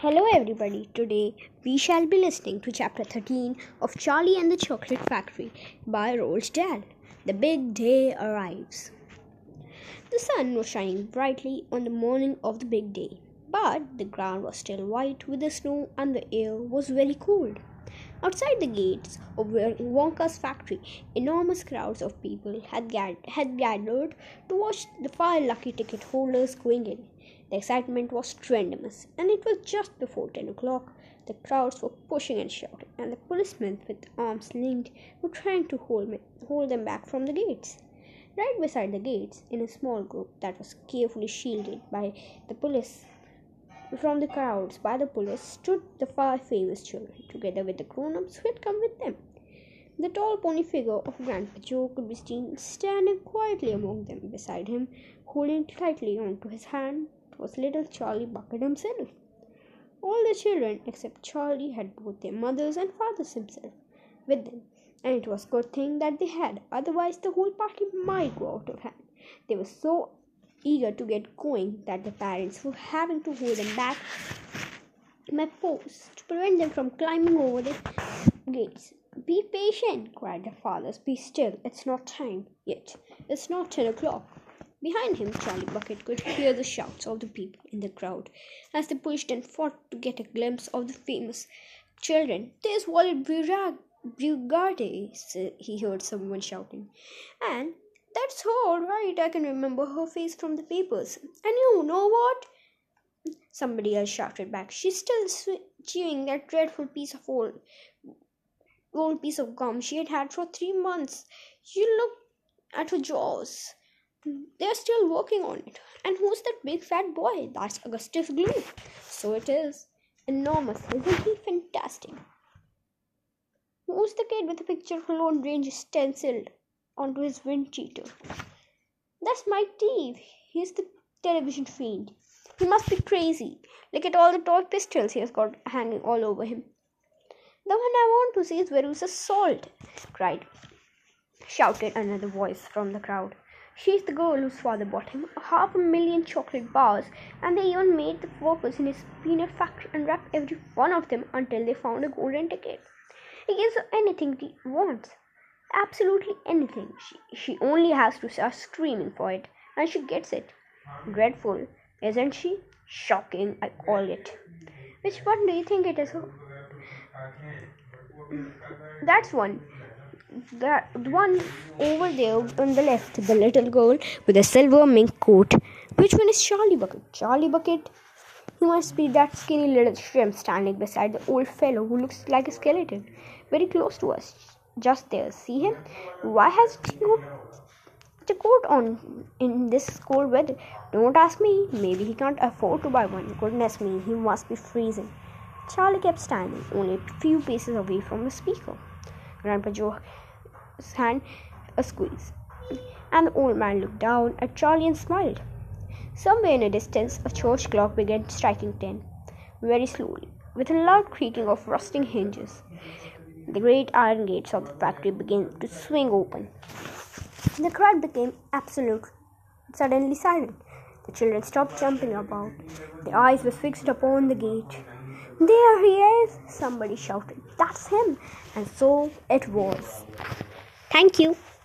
Hello, everybody. Today we shall be listening to chapter 13 of Charlie and the Chocolate Factory by Roald Dahl. The big day arrives. The sun was shining brightly on the morning of the big day, but the ground was still white with the snow and the air was very cold. Outside the gates of Wonka's factory, enormous crowds of people had, gathered to watch the five lucky ticket holders going in. The excitement was tremendous, and it was just before ten o'clock. The crowds were pushing and shouting, and the policemen with arms linked were trying to hold, me, hold them back from the gates. Right beside the gates, in a small group that was carefully shielded by the police from the crowds by the police, stood the five famous children, together with the grown ups who had come with them. The tall pony figure of Grandpa Joe could be seen standing quietly among them. Beside him, holding tightly onto his hand, was little Charlie Bucket himself. All the children except Charlie had both their mothers and fathers himself with them, and it was a good thing that they had, otherwise the whole party might go out of hand. They were so eager to get going that the parents were having to hold them back by force to prevent them from climbing over the gates. Be patient, cried the fathers. Be still. It's not time yet. It's not ten o'clock. Behind him, Charlie Bucket could hear the shouts of the people in the crowd as they pushed and fought to get a glimpse of the famous children. There's Violet Beauregarde, he heard someone shouting. And that's her, right? I can remember her face from the papers. And you know what? Somebody else shouted back. She's still chewing that dreadful piece of old, old piece of gum she had had for three months. You look at her jaws. They're still working on it. And who's that big fat boy? That's Augustus Gloop. So it is. Enormous. Isn't he fantastic? Who's the kid with the picture of Lone Ranger stenciled onto his wind cheater? That's Mike Teavee. He's the television fiend. He must be crazy. Look at all the toy pistols he has got hanging all over him. The one I want to see is Veruca Salt, cried, shouted another voice from the crowd. She's the girl whose father bought him a half a million chocolate bars, and they even made the workers in his peanut factory unwrap every one of them until they found a golden ticket. He gives her anything she wants, absolutely anything. She, she only has to start screaming for it, and she gets it. Dreadful, isn't she? Shocking, I call it. Which one do you think it is? That's one that one over there on the left, the little girl with a silver mink coat. Which one is Charlie Bucket? Charlie Bucket? He must be that skinny little shrimp standing beside the old fellow who looks like a skeleton, very close to us. Just there. See him? Why has he got a coat on in this cold weather? Don't ask me. Maybe he can't afford to buy one. Goodness me, he must be freezing. Charlie kept standing, only a few paces away from the speaker. Grandpa Joe hand a squeeze. And the old man looked down at Charlie and smiled. Somewhere in the distance, a church clock began striking ten, very slowly, with a loud creaking of rusting hinges. The great iron gates of the factory began to swing open. The crowd became absolute, suddenly silent. The children stopped jumping about. Their eyes were fixed upon the gate. There he is! Somebody shouted. That's him! And so it was. Thank you.